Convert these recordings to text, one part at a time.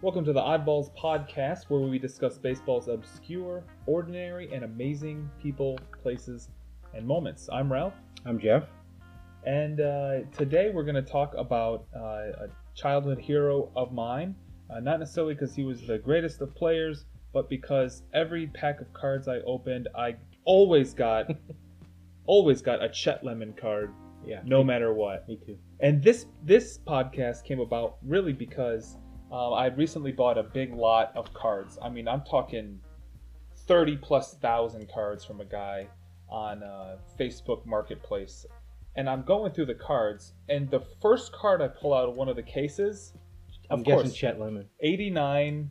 Welcome to the Oddballs podcast, where we discuss baseball's obscure, ordinary, and amazing people, places, and moments. I'm Ralph, I'm Jeff. and uh, today we're going to talk about uh, a childhood hero of mine. Uh, not necessarily because he was the greatest of players, but because every pack of cards I opened, I always got, always got a Chet Lemon card, Yeah. no matter what. Me too. And this this podcast came about really because uh, I recently bought a big lot of cards. I mean, I'm talking thirty plus thousand cards from a guy on uh, Facebook Marketplace, and I'm going through the cards. And the first card I pull out of one of the cases, I'm guessing course, Chet Lemon. 89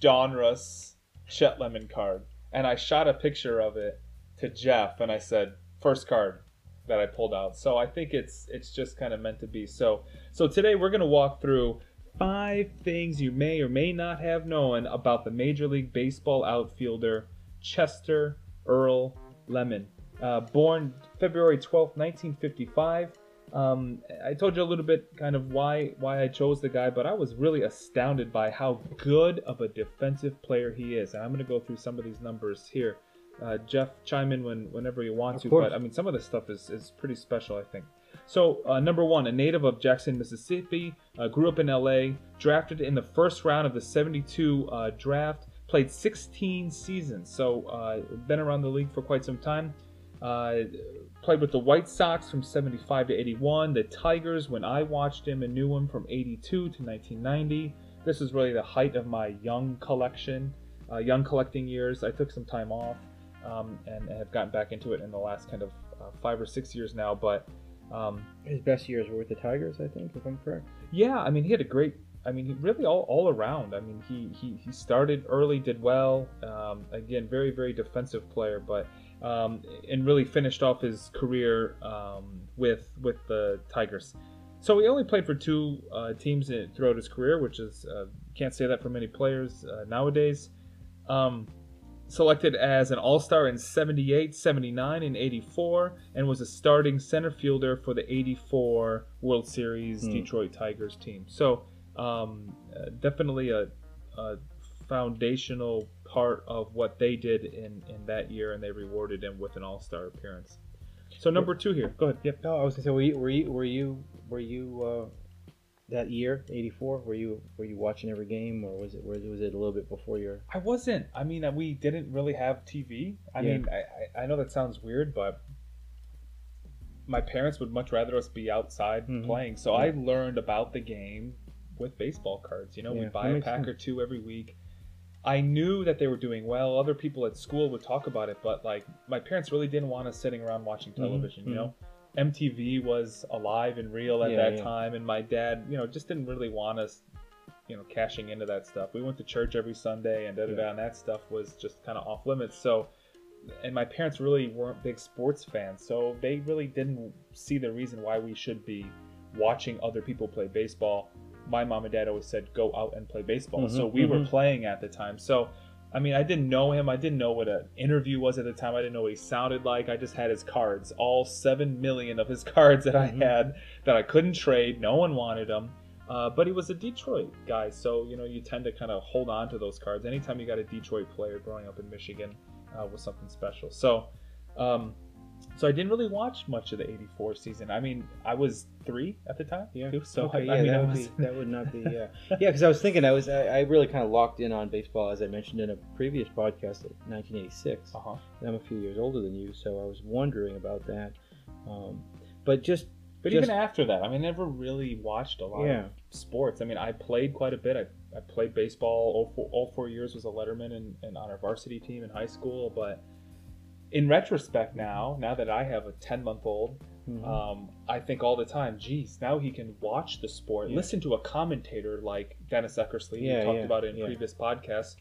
Donruss Chet Lemon card. And I shot a picture of it to Jeff and I said, first card that I pulled out. So I think it's it's just kind of meant to be. So so today we're gonna walk through five things you may or may not have known about the Major League Baseball outfielder Chester Earl Lemon. Uh, born February 12th, 1955. Um, I told you a little bit kind of why why I chose the guy, but I was really astounded by how good of a defensive player he is. And I'm going to go through some of these numbers here. Uh, Jeff, chime in when whenever you want Of to, course. but I mean some of this stuff is, is pretty special, I think. So uh, number one, a native of Jackson, Mississippi, uh, grew up in L.A., drafted in the first round of the '72 uh, draft, played 16 seasons, so uh, been around the league for quite some time. Uh, played with the White Sox from 75 to 81, the Tigers when I watched him and knew him from 82 to 1990. This is really the height of my young collection, uh, young collecting years. I took some time off um, and have gotten back into it in the last kind of five or six years now. But um, His best years were with the Tigers, I think, if I'm correct. yeah, I mean, he had a great. I mean, he really all, all around. I mean, he, he, he started early, did well. Um, again, very very defensive player, but um, and really finished off his career um, with with the Tigers. So he only played for two uh, teams throughout his career, which is uh, can't say that for many players uh, nowadays. Um, selected as an All-Star in 78, 79, and 84, and was a starting center fielder for the 84 World Series Hmm. Detroit Tigers team. So um, uh, definitely a, a foundational part of what they did in, in that year, and they rewarded him with an All-Star appearance. So number two here. Go ahead. Yep. No, I was gonna say, were you were you were you, were you uh, that year, '84? Were you were you watching every game, or was it was, was it a little bit before your? I wasn't. I mean, we didn't really have TV. I Yeah. mean, I, I- know that sounds weird, but my parents would much rather us be outside Mhm. playing. So I learned about the game with baseball cards. You know, Yeah, we'd buy a pack sense. or two every week. I knew that they were doing well. Other people at school would talk about it, but like my parents really didn't want us sitting around watching Mhm, television. You mhm. know, MTV was alive and real at Yeah, that yeah. time, and my dad, you know, just didn't really want us, you know, cashing into that stuff. We went to church every Sunday, and da da da, and that stuff was just kind of off limits. So, and my parents really weren't big sports fans, so they really didn't see the reason why we should be watching other people play baseball. My mom and dad always said, "Go out and play baseball." Mhm, so we were mhm. playing at the time. So, I mean, I didn't know him. I didn't know what an interview was at the time. I didn't know what he sounded like. I just had his cards, all seven million of his cards that I Mhm. had that I couldn't trade. No one wanted them. Uh, but he was a Detroit guy, so you know you tend to kind of hold on to those cards. Anytime you got a Detroit player growing up in Michigan, uh, was something special. So, um, so I didn't really watch much of the '84 season. I mean, I was three at the time. Yeah. too, so okay, I, yeah, I mean, that would was, be that would not be yeah yeah because I was thinking I was I, I really kind of locked in on baseball as I mentioned in a previous podcast in 1986. uh-huh. And I'm a few years older than you, so I was wondering about that. Um, but just But Just- even after that, I mean, I never really watched a lot Yeah. of sports. I mean, I played quite a bit. I, I played baseball all four, all four years was a letterman in, in, on our varsity team in high school. But in retrospect now, now that I have a 10 month old, mhm. um, I think all the time, geez, now he can watch the sport, Yeah. listen to a commentator like Dennis Eckersley, Yeah, we talked yeah, about it in previous podcasts,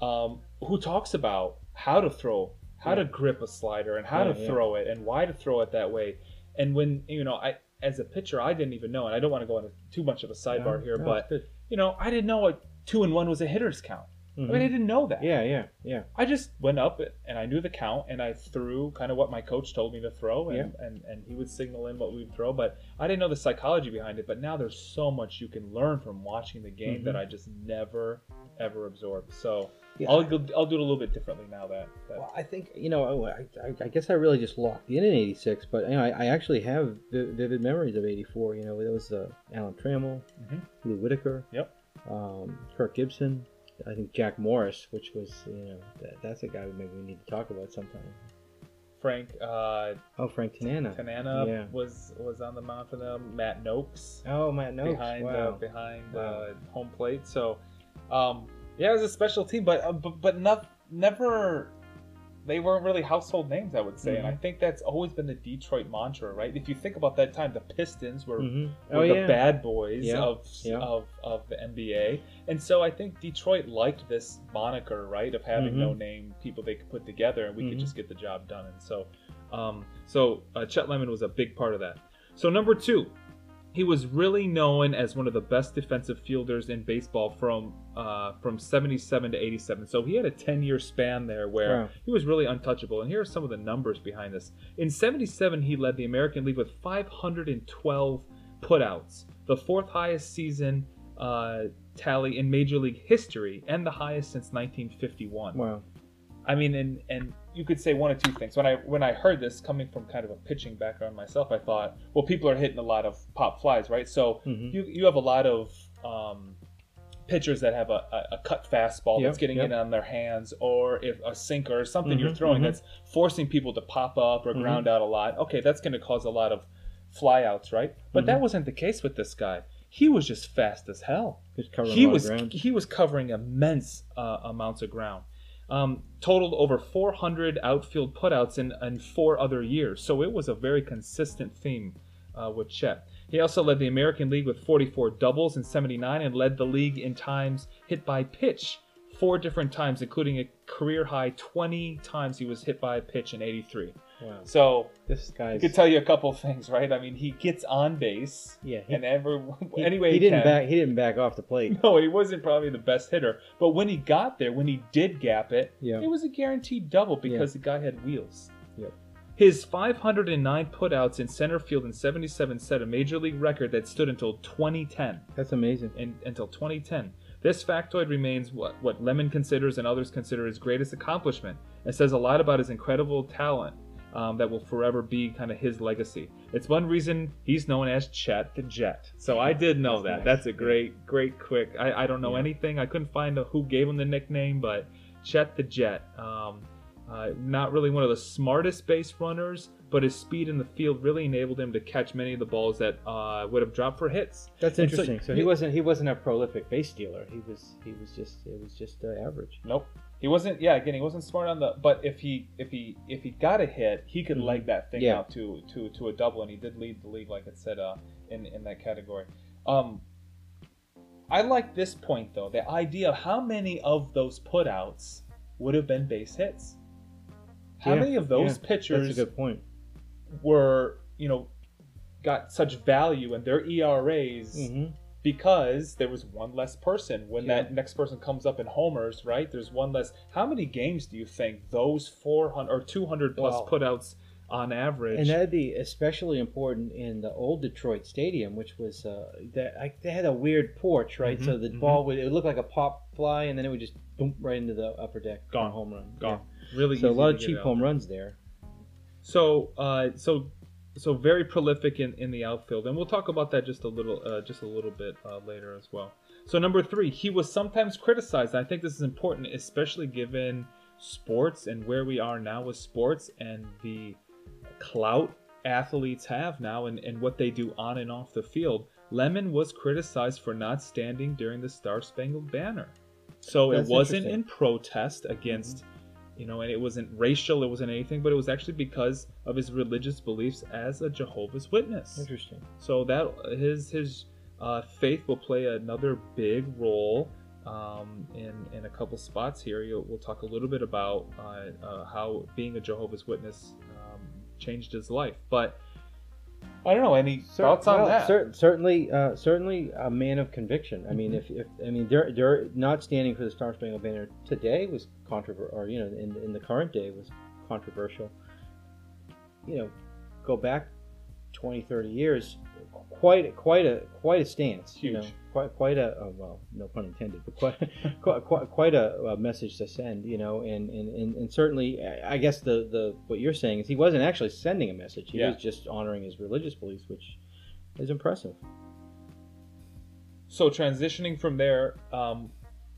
um, who talks about how to throw, how to grip a slider, and how to throw it, and why to throw it that way. And when you know, I as a pitcher, I didn't even know, and I don't want to go into too much of a sidebar No, here, no, but you know, I didn't know a two and one was a hitter's count. I mean, I didn't know that. yeah, yeah, yeah. I just went up and I knew the count and I threw kind of what my coach told me to throw and, and, and he would signal in what we would throw, but I didn't know the psychology behind it. But now there's so much you can learn from watching the game Mhm. that I just never ever absorbed. So Yeah. I'll go, I'll do it a little bit differently now that, that Well, I think you know. oh, I, I, I guess I really just locked in in '86, but you know, I, I actually have vivid memories of '84. You know, there was uh, Alan Trammell, Mhm. Lou Whitaker, Yep. um, Kirk Gibson. I think Jack Morris, which was you know that, that's a guy maybe we need to talk about sometime. Frank uh, Oh, Frank Tanana. Tanana Yeah. was was on the mound for them. Matt Nokes Oh, Matt Nokes. behind wow. uh, behind Wow. uh, home plate. So, um, yeah, it was a special team, but uh, but, but not, never. They weren't really household names, I would say, and I Mhm. think that's always been the Detroit mantra, right? If you think about that time, the Pistons were, Mhm. were Oh the yeah. bad boys Yeah. of Yeah. of of the NBA, and so I think Detroit liked this moniker, right, of having Mhm. no name people they could put together, and we could Mhm. just get the job done. And so, um, so uh, Chet Lemon was a big part of that. So number two, he was really known as one of the best defensive fielders in baseball from uh, from 77 to 87. So he had a 10 year span there where Wow. he was really untouchable. And here are some of the numbers behind this. In 77, he led the American League with 512 putouts, the fourth highest season uh, tally in Major League history, and the highest since 1951. Wow. I mean, and and you could say one of two things. When I when I heard this coming from kind of a pitching background myself, I thought, well, people are hitting a lot of pop flies, right? So Mhm. you you have a lot of um, pitchers that have a, a, cut fastball Yep, that's getting yep. in on their hands, or if a sinker or something you're Mhm, throwing mhm. that's forcing people to pop up or ground out a lot. Okay, that's going to cause a lot of flyouts, right? But that Mhm. wasn't the case with this guy. He was just fast as hell Just covering he was he was covering immense uh, amounts of ground. Um, totaled over 400 outfield putouts in, in four other years, so it was a very consistent theme uh, with Chet. He also led the American League with 44 doubles in 79 and led the league in times hit by pitch four different times, including a career high 20 times he was hit by a pitch in 83. Wow. So This guy could tell you a couple things, right? I mean, he gets on base, yeah. He, and every he- anyway he he didn't can. back. He didn't back off the plate. No, he wasn't probably the best hitter. But when he got there, when he did gap it, Yeah. it was a guaranteed double because the guy had wheels. Yep. His 509 putouts in center field in 77 set a major league record that stood until 2010. That's amazing. In, until 2010. This factoid remains what, what Lemon considers and others consider his greatest accomplishment and says a lot about his incredible talent um, that will forever be kind of his legacy. It's one reason he's known as Chet the Jet. So I did know That's that. nice. That's a great, great quick. I, I don't know Yeah. anything. I couldn't find a, who gave him the nickname, but Chet the Jet. Um, uh, not really one of the smartest base runners, but his speed in the field really enabled him to catch many of the balls that uh, would have dropped for hits. That's And so- interesting. So, he wasn't. He wasn't a prolific base stealer. He was. He was just. It was just uh, average. Nope. He wasn't. Yeah, again, he wasn't smart on the. But if he if he if he got a hit, he could Mhm. leg that thing Yeah. out to to to a double, and he did lead the league, like it said, uh, in in that category. Um, I like this point though. The idea of how many of those putouts would have been base hits. How Yeah, many of those yeah, pitchers That's a good point. were you know got such value in their ERAs hmm because there was one less person when Yeah. that next person comes up in homers, right? There's one less. How many games do you think those 400 or 200 plus Wow. putouts on average? And that'd be especially important in the old Detroit Stadium, which was uh, that I, they had a weird porch, right? Mhm, So the mhm. ball would it would look like a pop fly, and then it would just boom right into the upper deck. Gone. home run. Gone. really Yeah. So a lot of cheap home runs there. So, uh, so, so very prolific in, in the outfield, and we'll talk about that just a little, uh, just a little bit uh, later as well. So, number three, he was sometimes criticized. I think this is important, especially given sports and where we are now with sports and the clout athletes have now and, and what they do on and off the field. Lemon was criticized for not standing during the Star Spangled Banner. So That's it wasn't in protest against you know, and it wasn't racial, it wasn't anything, but it was actually because of his religious beliefs as a Jehovah's Witness. Interesting. So that his his uh, faith will play another big role um, in in a couple spots here. You'll, we'll talk a little bit about uh, uh, how being a Jehovah's Witness um, changed his life, but I don't know. Any Cer- thoughts on well, that? cer- certainly, uh, certainly a man of conviction. I mean, if, if I mean, they're, they're not standing for the Star Spangled Banner today was controversial, or you know, in in the current day was controversial. You know, go back 20, 30 years, quite quite a quite a stance. You know, Huge. quite quite a oh, well, no pun intended, but quite quite, quite, quite a, a message to send. You know, and and, and, and certainly, I- I guess the the what you're saying is he wasn't actually sending a message. He Yeah. was just honoring his religious beliefs, which is impressive. So transitioning from there, um,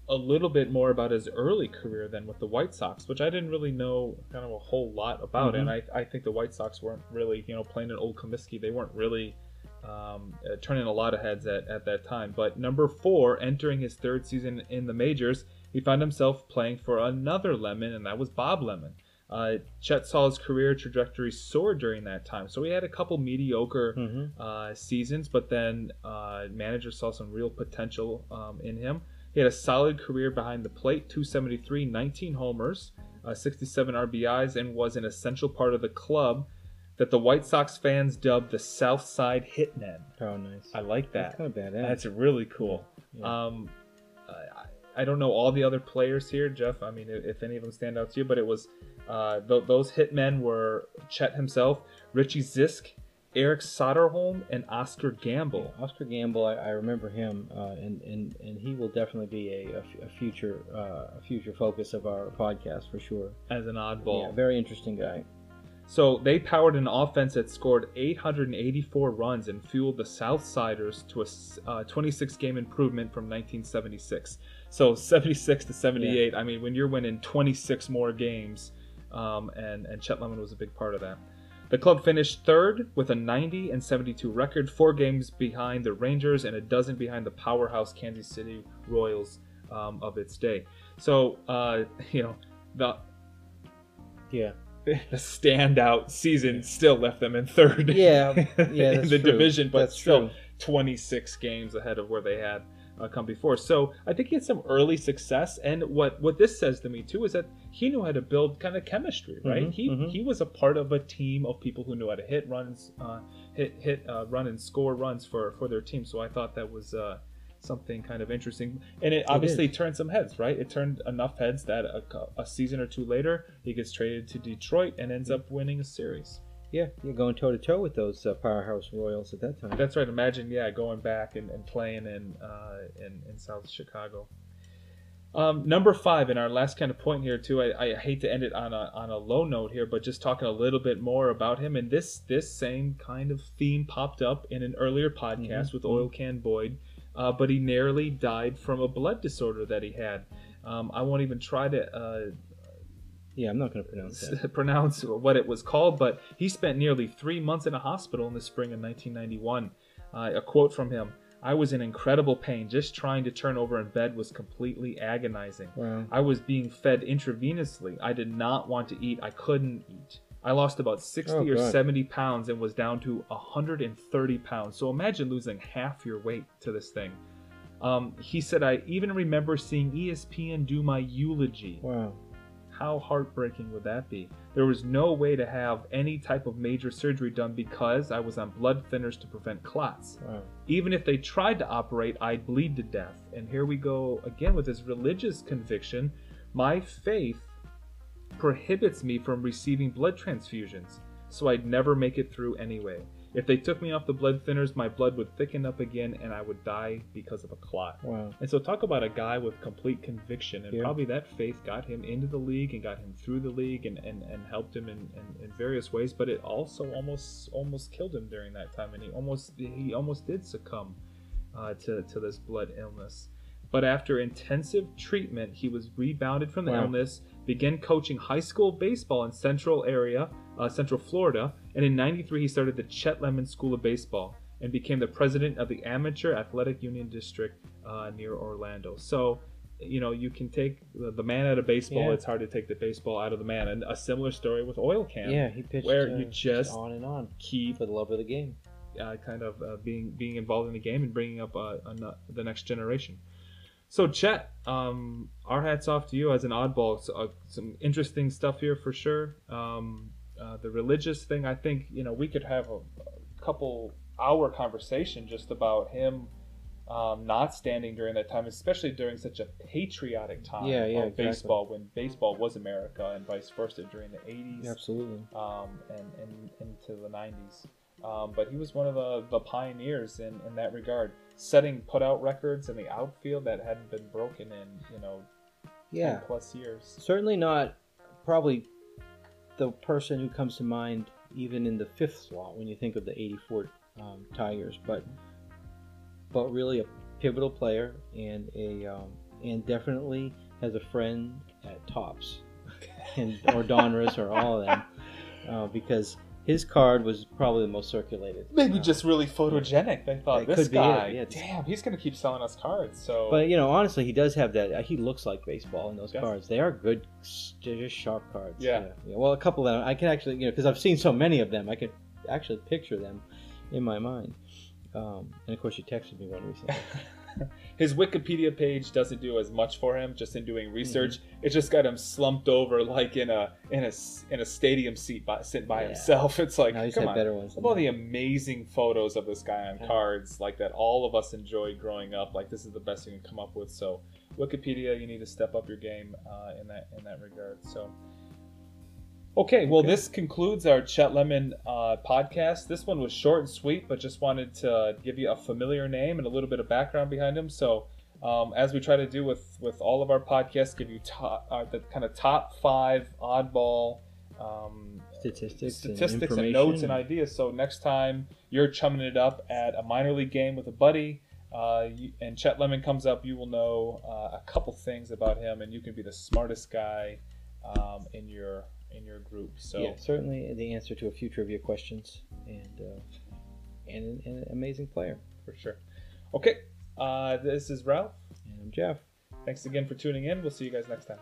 a little bit more about his early career than with the White Sox, which I didn't really know kind of a whole lot about, and I, I think the White Sox weren't really, you know, playing an old Comiskey. They weren't really um, uh, turning a lot of heads at, at that time. But number four, entering his third season in the majors, he found himself playing for another Lemon, and that was Bob Lemon. Uh, Chet saw his career trajectory soar during that time, so he had a couple mediocre Mm-hmm. uh, seasons, but then uh, manager saw some real potential um, in him. He had a solid career behind the plate 273, 19 homers, uh, 67 RBIs, and was an essential part of the club that the White Sox fans dubbed the South Side Hitmen. Oh, nice. I like that. That's that. kind of badass. That's really cool. Yeah. Um, I, I don't know all the other players here, Jeff. I mean, if if any of them stand out to you, but it was uh, th- those hitmen were Chet himself, Richie Zisk, Eric Soderholm, and Oscar Gamble. Oscar Gamble, I, I remember him, uh, and, and and he will definitely be a, a future uh, a future focus of our podcast for sure. as an oddball. Yeah, very interesting guy. So they powered an offense that scored 884 runs and fueled the Southsiders to a uh, 26 game improvement from 1976. So 76 to 78. I mean, when you're winning 26 more games, um, and and Chet Lemon was a big part of that. The club finished third with a 90 and 72 record, four games behind the Rangers and a dozen behind the powerhouse Kansas City Royals um, of its day. So uh, you know the Yeah, the standout season still left them in third. Yeah, yeah, in the true. division, but That's still true. 26 games ahead of where they had uh, come before. So I think he had some early success, and what what this says to me too is that he knew how to build kind of chemistry, right? Mhm, he mhm. he was a part of a team of people who knew how to hit runs, uh, hit hit uh, run and score runs for for their team. So I thought that was. Uh, Something kind of interesting, and it obviously turned some heads, right? It turned enough heads that a, a season or two later, he gets traded to Detroit and ends up winning a series. yeah, you're going toe to toe with those uh, powerhouse Royals at that time. That's right. Imagine, yeah, going back and, and playing in, uh, in in South Chicago. Um, number five, and our last kind of point here too. I, I hate to end it on a on a low note here, but just talking a little bit more about him. And this this same kind of theme popped up in an earlier podcast Mhm, with. Oil Can Boyd, uh, but he nearly died from a blood disorder that he had. Um, I won't even try to uh, Yeah, I'm not going to pronounce pronounce what it was called, but he spent nearly three months in a hospital in the spring of 1991. Uh, a quote from him I was in incredible pain. Just trying to turn over in bed was completely agonizing. Wow. I was being fed intravenously. I did not want to eat. I couldn't eat. I lost about 60 Oh, or God. 70 pounds and was down to 130 pounds. So imagine losing half your weight to this thing. Um, he said, I even remember seeing ESPN do my eulogy. Wow. How heartbreaking would that be? There was no way to have any type of major surgery done because I was on blood thinners to prevent clots. Wow. Even if they tried to operate, I'd bleed to death. And here we go again with this religious conviction. My faith prohibits me from receiving blood transfusions, so I'd never make it through anyway. If they took me off the blood thinners, my blood would thicken up again and I would die because of a clot. Wow. And so, talk about a guy with complete conviction, and Yeah. probably that faith got him into the league and got him through the league and, and, and helped him in, in, in various ways. But it also almost almost killed him during that time, and he almost he almost did succumb uh, to to this blood illness. But after intensive treatment, he was rebounded from the Wow. illness, began coaching high school baseball in Central area, uh, Central Florida, and in '93 he started the Chet Lemon School of Baseball and became the president of the Amateur Athletic Union District uh, near Orlando. So, you know, you can take the, the man out of baseball. Yeah. It's hard to take the baseball out of the man. And a similar story with Oil Can. Yeah, he pitched where uh, you just on and on keep for the love of the game. uh, kind of uh, being being involved in the game and bringing up uh, the next generation. So Chet, um, our hats off to you as an oddball. So, uh, some interesting stuff here for sure. Um, uh, the religious thing, I think you know we could have a couple hour conversation just about him um, not standing during that time, especially during such a patriotic time Yeah, yeah, of exactly. baseball when baseball was America and vice versa during the 80s Absolutely. um, and, and into the 90s. Um, but he was one of the, the pioneers in, in that regard, setting put out records in the outfield that hadn't been broken in, you know, 10 Yeah. plus years. Certainly not probably the person who comes to mind even in the fifth slot when you think of the 84 um, Tigers, but but really a pivotal player and a um, and definitely has a friend at Topps and or Donruss or all of them uh, because his card was probably the most circulated. Maybe just really photogenic. They thought That this could be it, guy, yeah. damn, he's gonna keep selling us cards. So, But you know, honestly, he does have that. uh, He looks like baseball in those Yes. cards. They are good, s- they're just sharp cards. Yeah. yeah. Well, a couple of them I can actually, you know, because I've seen so many of them, I could actually picture them in my mind. Um, and of course, you texted me one recently. his Wikipedia page doesn't do as much for him. Just in doing research, Mm-hmm. it just got him slumped over like in a in a in a stadium seat by sitting by Yeah. himself. It's like, he's come on. better ones. All that. the amazing photos of this guy on Yeah. cards, like that all of us enjoyed growing up, like this is the best you can come up with. So, Wikipedia, you need to step up your game uh, in that in that regard. So, okay, well, Okay. this concludes our Chet Lemon uh, podcast. This one was short and sweet, but just wanted to give you a familiar name and a little bit of background behind him. So, um, as we try to do with with all of our podcasts, give you top, uh, the kind of top five oddball. Um, statistics, statistics and, and, notes and ideas. So next time you're chumming it up at a minor league game with a buddy, uh, you, and Chet Lemon comes up, you will know uh, a couple things about him, and you can be the smartest guy um, in your in your group. So yeah, certainly the answer to a future of your questions, and uh, and, and an amazing player. for sure. Okay, uh, this is Ralph. And I'm Jeff. Thanks again for tuning in. We'll see you guys next time.